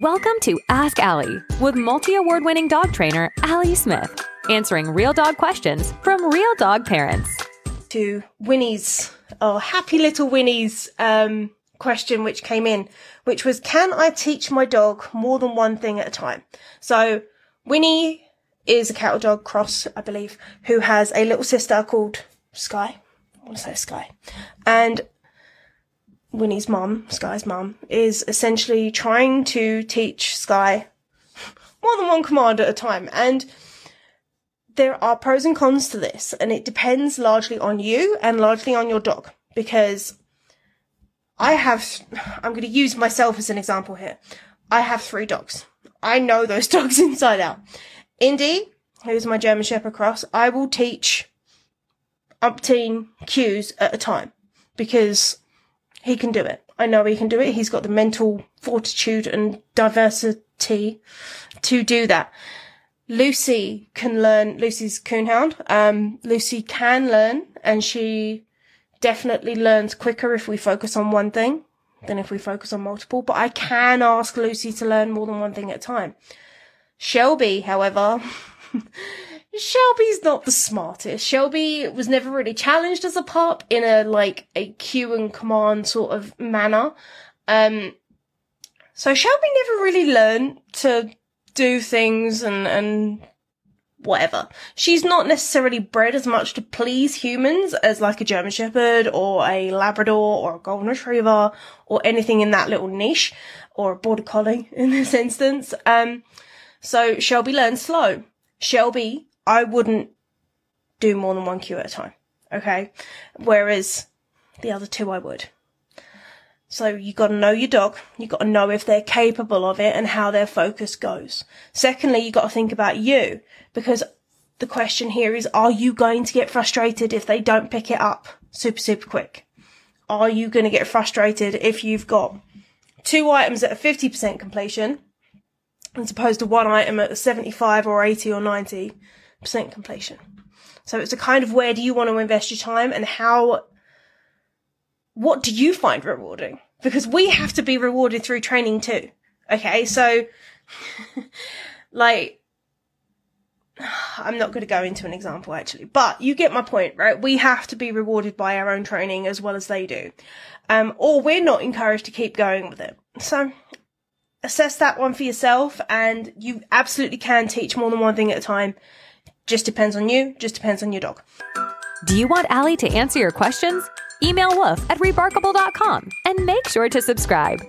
Welcome to Ask Ali with multi award winning dog trainer Ali Smith, answering real dog questions from real dog parents. To Winnie's, oh, happy little Winnie's um, question, which came in, which was Can I teach my dog more than one thing at a time? So, Winnie is a cattle dog cross, I believe, who has a little sister called Sky. I want to say Sky. And Winnie's mum, Sky's mum, is essentially trying to teach Sky more than one command at a time. And there are pros and cons to this, and it depends largely on you and largely on your dog. Because I have, I'm going to use myself as an example here. I have three dogs. I know those dogs inside out. Indy, who's my German Shepherd cross, I will teach umpteen cues at a time because he can do it. I know he can do it. He's got the mental fortitude and diversity to do that. Lucy can learn, Lucy's coonhound. Um, Lucy can learn and she definitely learns quicker if we focus on one thing than if we focus on multiple, but I can ask Lucy to learn more than one thing at a time. Shelby, however, Shelby's not the smartest. Shelby was never really challenged as a pup in a like a cue and command sort of manner. Um, so Shelby never really learned to do things and and whatever. She's not necessarily bred as much to please humans as like a German Shepherd or a Labrador or a Golden Retriever or anything in that little niche or a Border Collie in this instance. Um, so Shelby learns slow. Shelby I wouldn't do more than one cue at a time. Okay. Whereas the other two I would. So you gotta know your dog. You gotta know if they're capable of it and how their focus goes. Secondly, you gotta think about you because the question here is, are you going to get frustrated if they don't pick it up super, super quick? Are you going to get frustrated if you've got two items at a 50% completion as opposed to one item at a 75 or 80 or 90 percent completion. So it's a kind of where do you want to invest your time and how, what do you find rewarding? Because we have to be rewarded through training too. Okay. So like, I'm not going to go into an example actually, but you get my point, right? We have to be rewarded by our own training as well as they do. Um, or we're not encouraged to keep going with it. So assess that one for yourself and you absolutely can teach more than one thing at a time just depends on you, just depends on your dog. Do you want Ali to answer your questions? Email woof at rebarkable.com and make sure to subscribe.